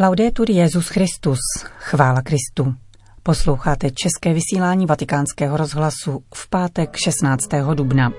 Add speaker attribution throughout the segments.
Speaker 1: Laudetur Jezus Christus, chvála Kristu. Posloucháte české vysílání Vatikánského rozhlasu v pátek 16. dubna.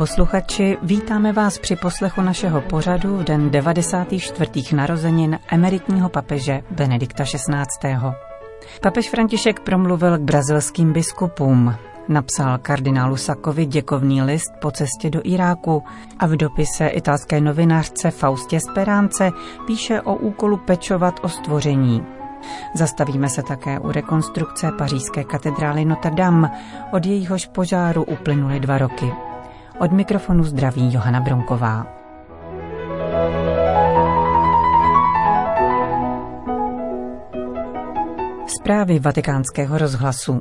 Speaker 1: Posluchači, vítáme vás při poslechu našeho pořadu v den 94. narozenin emeritního papeže Benedikta XVI. Papež František promluvil k brazilským biskupům, napsal kardinálu Sakovi děkovný list po cestě do Iráku a v dopise italské novinářce Faustě Speránce píše o úkolu pečovat o stvoření. Zastavíme se také u rekonstrukce pařížské katedrály Notre Dame, od jejíhož požáru uplynuly dva roky. Od mikrofonu zdraví Johana Bronková. Zprávy vatikánského rozhlasu.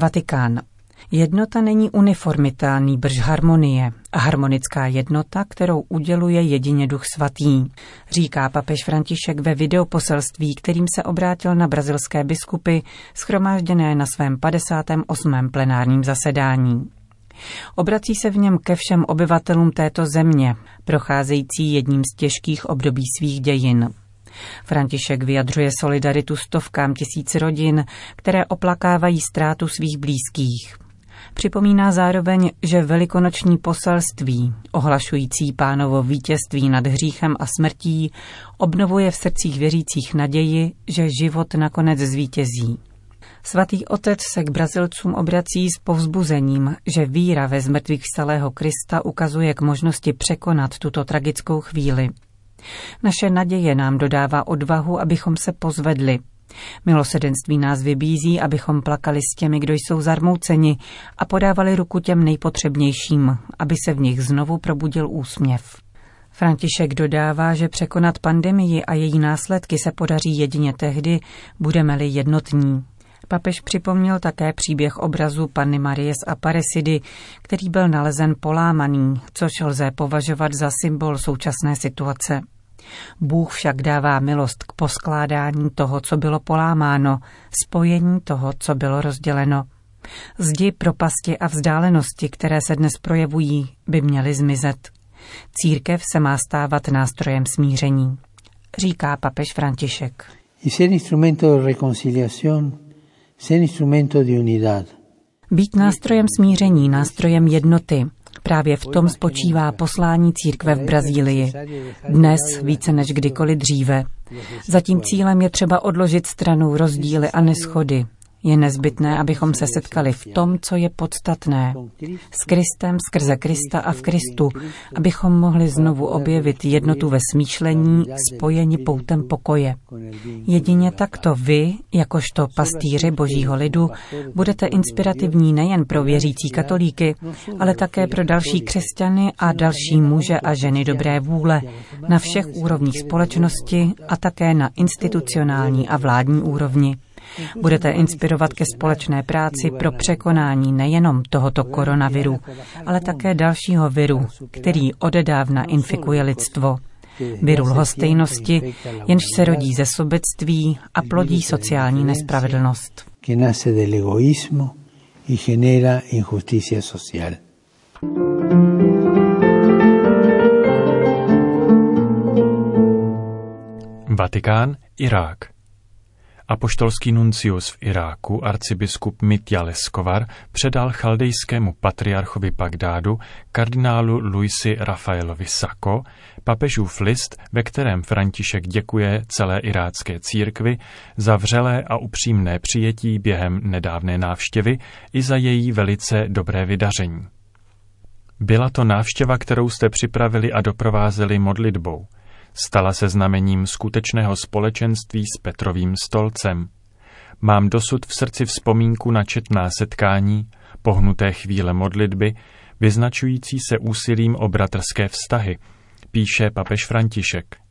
Speaker 1: Vatikán. Jednota není uniformita, nýbrž harmonie. A harmonická jednota, kterou uděluje jedině Duch Svatý, říká papež František ve videoposelství, kterým se obrátil na brazilské biskupy, schromážděné na svém 58. plenárním zasedání. Obrací se v něm ke všem obyvatelům této země, procházející jedním z těžkých období svých dějin. František vyjadřuje solidaritu stovkám tisíc rodin, které oplakávají ztrátu svých blízkých. Připomíná zároveň, že velikonoční poselství, ohlašující pánovo vítězství nad hříchem a smrtí, obnovuje v srdcích věřících naději, že život nakonec zvítězí. Svatý otec se k Brazilcům obrací s povzbuzením, že víra ve zmrtvých vstalého Krista ukazuje k možnosti překonat tuto tragickou chvíli. Naše naděje nám dodává odvahu, abychom se pozvedli. Milosedenství nás vybízí, abychom plakali s těmi, kdo jsou zarmouceni a podávali ruku těm nejpotřebnějším, aby se v nich znovu probudil úsměv. František dodává, že překonat pandemii a její následky se podaří jedině tehdy, budeme-li jednotní. Papež připomněl také příběh obrazu Panny Marie z Aparecidy, který byl nalezen polámaný, což lze považovat za symbol současné situace. Bůh však dává milost k poskládání toho, co bylo polámáno, spojení toho, co bylo rozděleno. Zdi, propasti a vzdálenosti, které se dnes projevují, by měly zmizet. Církev se má stávat nástrojem smíření, říká papež František. Y ser instrumento de reconciliación být nástrojem smíření, nástrojem jednoty. Právě v tom spočívá poslání církve v Brazílii. Dnes více než kdykoliv dříve. Zatím cílem je třeba odložit stranou rozdíly a neschody, je nezbytné, abychom se setkali v tom, co je podstatné. S Kristem, skrze Krista a v Kristu, abychom mohli znovu objevit jednotu ve smýšlení, spojeni poutem pokoje. Jedině takto vy, jakožto pastýři božího lidu, budete inspirativní nejen pro věřící katolíky, ale také pro další křesťany a další muže a ženy dobré vůle na všech úrovních společnosti a také na institucionální a vládní úrovni. Budete inspirovat ke společné práci pro překonání nejenom tohoto koronaviru, ale také dalšího viru, který odedávna infikuje lidstvo. Viru lhostejnosti, jenž se rodí ze sobectví a plodí sociální nespravedlnost.
Speaker 2: Vatikán, Irák. Apoštolský nuncius v Iráku, arcibiskup Mitja Leskovar, předal chaldejskému patriarchovi Bagdádu, kardinálu Luisi Rafaelovi Sako, papežův list, ve kterém František děkuje celé irácké církvi za vřelé a upřímné přijetí během nedávné návštěvy i za její velice dobré vydaření. Byla to návštěva, kterou jste připravili a doprovázeli modlitbou – Stala se znamením skutečného společenství s Petrovým stolcem. Mám dosud v srdci vzpomínku na četná setkání, pohnuté chvíle modlitby, vyznačující se úsilím o bratrské vztahy, píše papež František.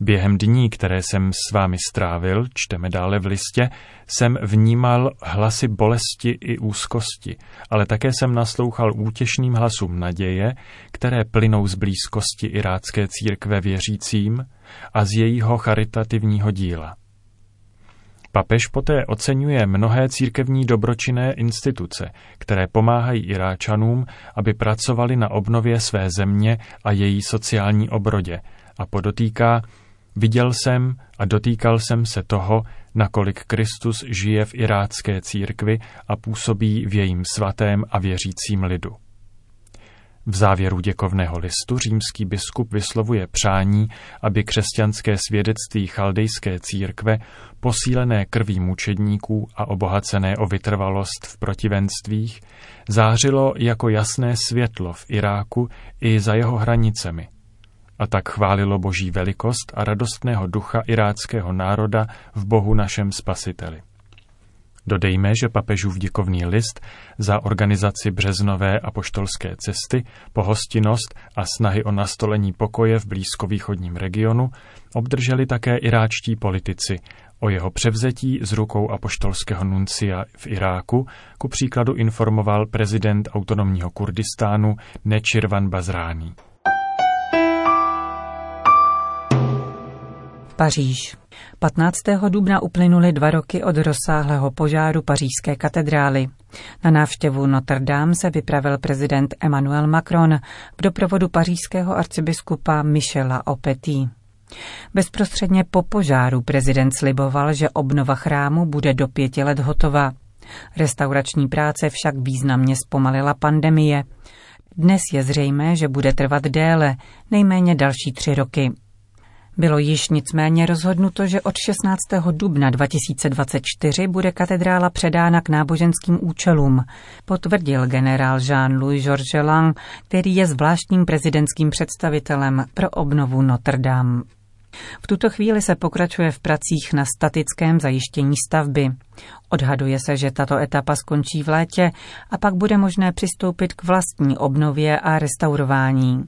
Speaker 2: Během dní, které jsem s vámi strávil, čteme dále v listě, jsem vnímal hlasy bolesti i úzkosti, ale také jsem naslouchal útěšným hlasům naděje, které plynou z blízkosti irácké církve věřícím a z jejího charitativního díla. Papež poté oceňuje mnohé církevní dobročinné instituce, které pomáhají Iráčanům, aby pracovali na obnově své země a její sociální obrodě a podotýká, Viděl jsem a dotýkal jsem se toho, nakolik Kristus žije v irácké církvi a působí v jejím svatém a věřícím lidu. V závěru děkovného listu římský biskup vyslovuje přání, aby křesťanské svědectví chaldejské církve, posílené krví mučedníků a obohacené o vytrvalost v protivenstvích, zářilo jako jasné světlo v Iráku i za jeho hranicemi – a tak chválilo boží velikost a radostného ducha iráckého národa v Bohu našem spasiteli. Dodejme, že papežův děkovný list za organizaci březnové apoštolské cesty, pohostinnost a snahy o nastolení pokoje v blízkovýchodním regionu obdrželi také iráčtí politici. O jeho převzetí z rukou apoštolského nuncia v Iráku ku příkladu informoval prezident autonomního Kurdistánu Nečirvan Bazrání.
Speaker 1: Paříž. 15. dubna uplynuly dva roky od rozsáhlého požáru pařížské katedrály. Na návštěvu Notre Dame se vypravil prezident Emmanuel Macron v doprovodu pařížského arcibiskupa Michela Opetí. Bezprostředně po požáru prezident sliboval, že obnova chrámu bude do pěti let hotová. Restaurační práce však významně zpomalila pandemie. Dnes je zřejmé, že bude trvat déle, nejméně další tři roky. Bylo již nicméně rozhodnuto, že od 16. dubna 2024 bude katedrála předána k náboženským účelům, potvrdil generál Jean-Louis Georges Lang, který je zvláštním prezidentským představitelem pro obnovu Notre Dame. V tuto chvíli se pokračuje v pracích na statickém zajištění stavby. Odhaduje se, že tato etapa skončí v létě a pak bude možné přistoupit k vlastní obnově a restaurování.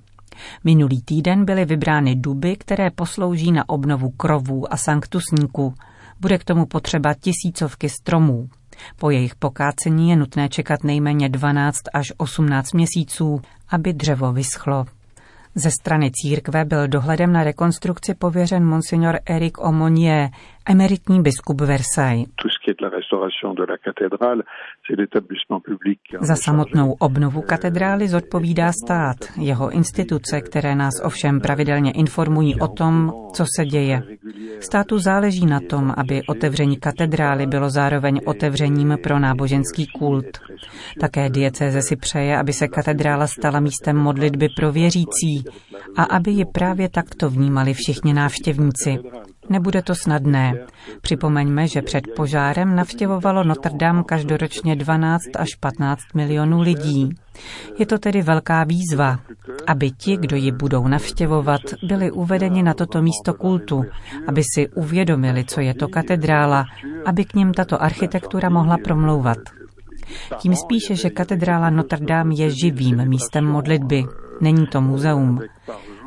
Speaker 1: Minulý týden byly vybrány duby, které poslouží na obnovu krovů a sanktusníků. Bude k tomu potřeba tisícovky stromů. Po jejich pokácení je nutné čekat nejméně 12 až 18 měsíců, aby dřevo vyschlo. Ze strany církve byl dohledem na rekonstrukci pověřen monsignor Eric Omonier, emeritní biskup Versailles. Za samotnou obnovu katedrály zodpovídá stát, jeho instituce, které nás ovšem pravidelně informují o tom, co se děje. Státu záleží na tom, aby otevření katedrály bylo zároveň otevřením pro náboženský kult. Také diecéze si přeje, aby se katedrála stala místem modlitby pro věřící a aby ji právě takto vnímali všichni návštěvníci. Nebude to snadné. Připomeňme, že před požárem navštěvovalo Notre Dame každoročně 12 až 15 milionů lidí. Je to tedy velká výzva, aby ti, kdo ji budou navštěvovat, byli uvedeni na toto místo kultu, aby si uvědomili, co je to katedrála, aby k ním tato architektura mohla promlouvat. Tím spíše, že katedrála Notre Dame je živým místem modlitby. Není to muzeum.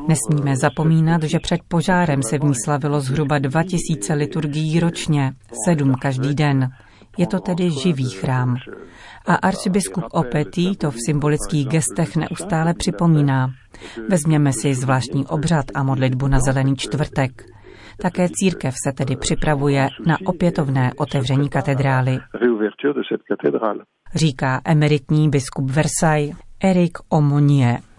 Speaker 1: Nesmíme zapomínat, že před požárem se v ní slavilo zhruba 2000 liturgií ročně, sedm každý den. Je to tedy živý chrám. A arcibiskup Opetý to v symbolických gestech neustále připomíná. Vezměme si zvláštní obřad a modlitbu na zelený čtvrtek. Také církev se tedy připravuje na opětovné otevření katedrály. Říká emeritní biskup Versailles Eric Omonier.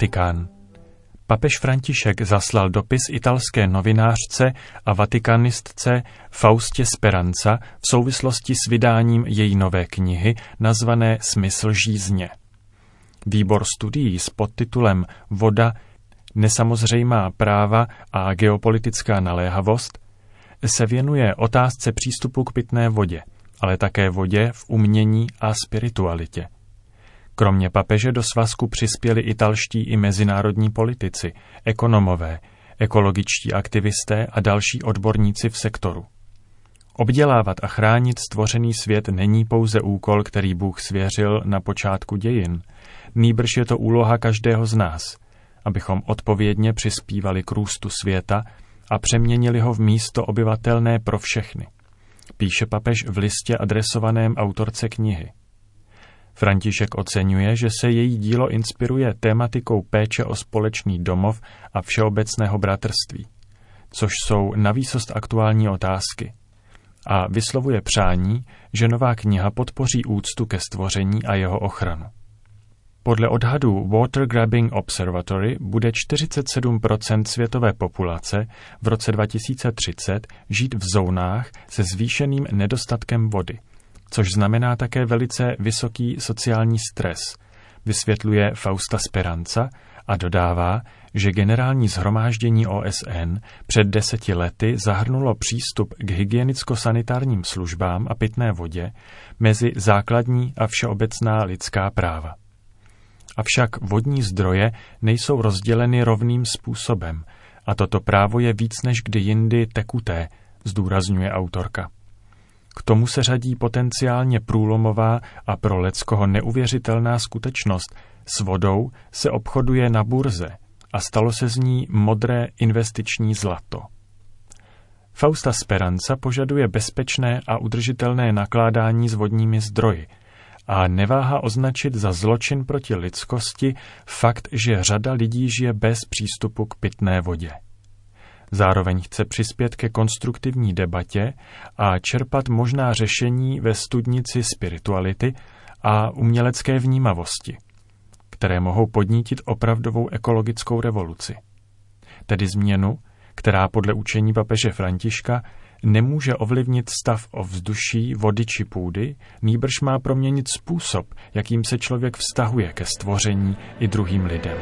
Speaker 2: Vatikán. Papež František zaslal dopis italské novinářce a vatikanistce Faustě Speranza v souvislosti s vydáním její nové knihy nazvané Smysl žízně. Výbor studií s podtitulem Voda, nesamozřejmá práva a geopolitická naléhavost se věnuje otázce přístupu k pitné vodě, ale také vodě v umění a spiritualitě – Kromě papeže do svazku přispěli italští i mezinárodní politici, ekonomové, ekologičtí aktivisté a další odborníci v sektoru. Obdělávat a chránit stvořený svět není pouze úkol, který Bůh svěřil na počátku dějin. Nýbrž je to úloha každého z nás, abychom odpovědně přispívali k růstu světa a přeměnili ho v místo obyvatelné pro všechny. Píše papež v listě adresovaném autorce knihy. František oceňuje, že se její dílo inspiruje tématikou péče o společný domov a všeobecného bratrství, což jsou navýsost aktuální otázky. A vyslovuje přání, že nová kniha podpoří úctu ke stvoření a jeho ochranu. Podle odhadů Water Grabbing Observatory bude 47% světové populace v roce 2030 žít v zónách se zvýšeným nedostatkem vody – což znamená také velice vysoký sociální stres, vysvětluje Fausta Speranza a dodává, že generální zhromáždění OSN před deseti lety zahrnulo přístup k hygienicko-sanitárním službám a pitné vodě mezi základní a všeobecná lidská práva. Avšak vodní zdroje nejsou rozděleny rovným způsobem a toto právo je víc než kdy jindy tekuté, zdůrazňuje autorka. K tomu se řadí potenciálně průlomová a pro Leckoho neuvěřitelná skutečnost. S vodou se obchoduje na burze a stalo se z ní modré investiční zlato. Fausta Speranza požaduje bezpečné a udržitelné nakládání s vodními zdroji a neváha označit za zločin proti lidskosti fakt, že řada lidí žije bez přístupu k pitné vodě. Zároveň chce přispět ke konstruktivní debatě a čerpat možná řešení ve studnici spirituality a umělecké vnímavosti, které mohou podnítit opravdovou ekologickou revoluci. Tedy změnu, která podle učení papeže Františka nemůže ovlivnit stav ovzduší, vody či půdy, nýbrž má proměnit způsob, jakým se člověk vztahuje ke stvoření i druhým lidem.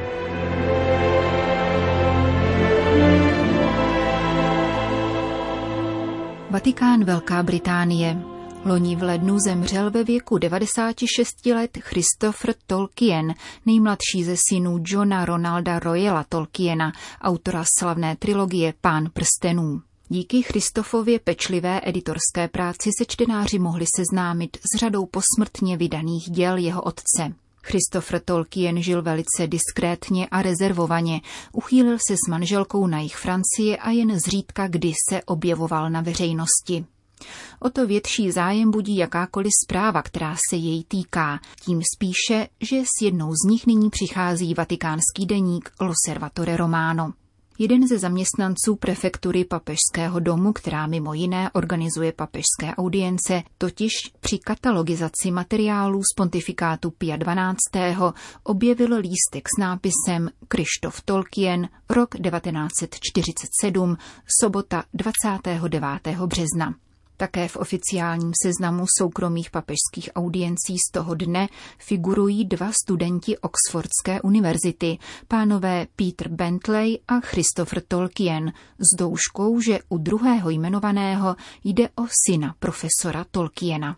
Speaker 3: Vatikán Velká Británie. Loni v lednu zemřel ve věku 96 let Christopher Tolkien, nejmladší ze synů Johna Ronalda Royala Tolkiena, autora slavné trilogie Pán prstenů. Díky Christofově pečlivé editorské práci se čtenáři mohli seznámit s řadou posmrtně vydaných děl jeho otce. Christopher Tolkien žil velice diskrétně a rezervovaně. Uchýlil se s manželkou na jich Francie a jen zřídka kdy se objevoval na veřejnosti. O to větší zájem budí jakákoliv zpráva, která se jej týká, tím spíše, že s jednou z nich nyní přichází vatikánský deník L'Osservatore Romano. Jeden ze zaměstnanců prefektury papežského domu, která mimo jiné organizuje papežské audience, totiž při katalogizaci materiálů z pontifikátu Pia 12. objevil lístek s nápisem Krištof Tolkien, rok 1947, sobota 29. března. Také v oficiálním seznamu soukromých papežských audiencí z toho dne figurují dva studenti Oxfordské univerzity, pánové Peter Bentley a Christopher Tolkien, s douškou, že u druhého jmenovaného jde o syna profesora Tolkiena.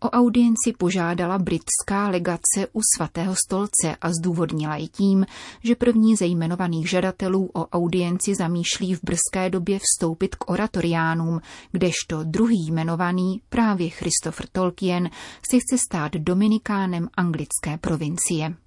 Speaker 3: O audienci požádala britská legace u svatého stolce a zdůvodnila ji tím, že první ze jmenovaných žadatelů o audienci zamýšlí v brzké době vstoupit k oratoriánům, kdežto druhý jmenovaný, právě Christopher Tolkien, si chce stát dominikánem anglické provincie.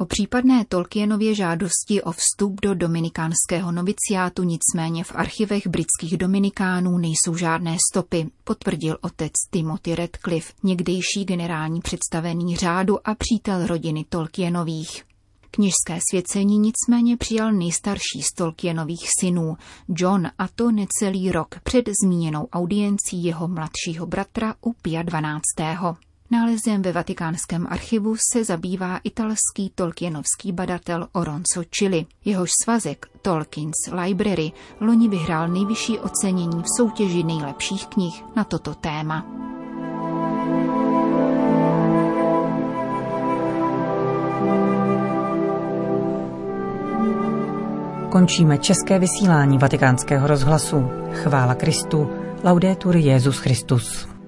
Speaker 3: O případné Tolkienově žádosti o vstup do dominikánského noviciátu nicméně v archivech britských dominikánů nejsou žádné stopy, potvrdil otec Timothy Radcliffe, někdejší generální představený řádu a přítel rodiny Tolkienových. Kněžské svěcení nicméně přijal nejstarší z Tolkienových synů, John, a to necelý rok před zmíněnou audiencí jeho mladšího bratra u Pia 12. Nálezem ve vatikánském archivu se zabývá italský tolkienovský badatel Oronzo Chili. Jehož svazek Tolkien's Library loni vyhrál nejvyšší ocenění v soutěži nejlepších knih na toto téma.
Speaker 1: Končíme české vysílání vatikánského rozhlasu. Chvála Kristu. Laudetur Jezus Christus.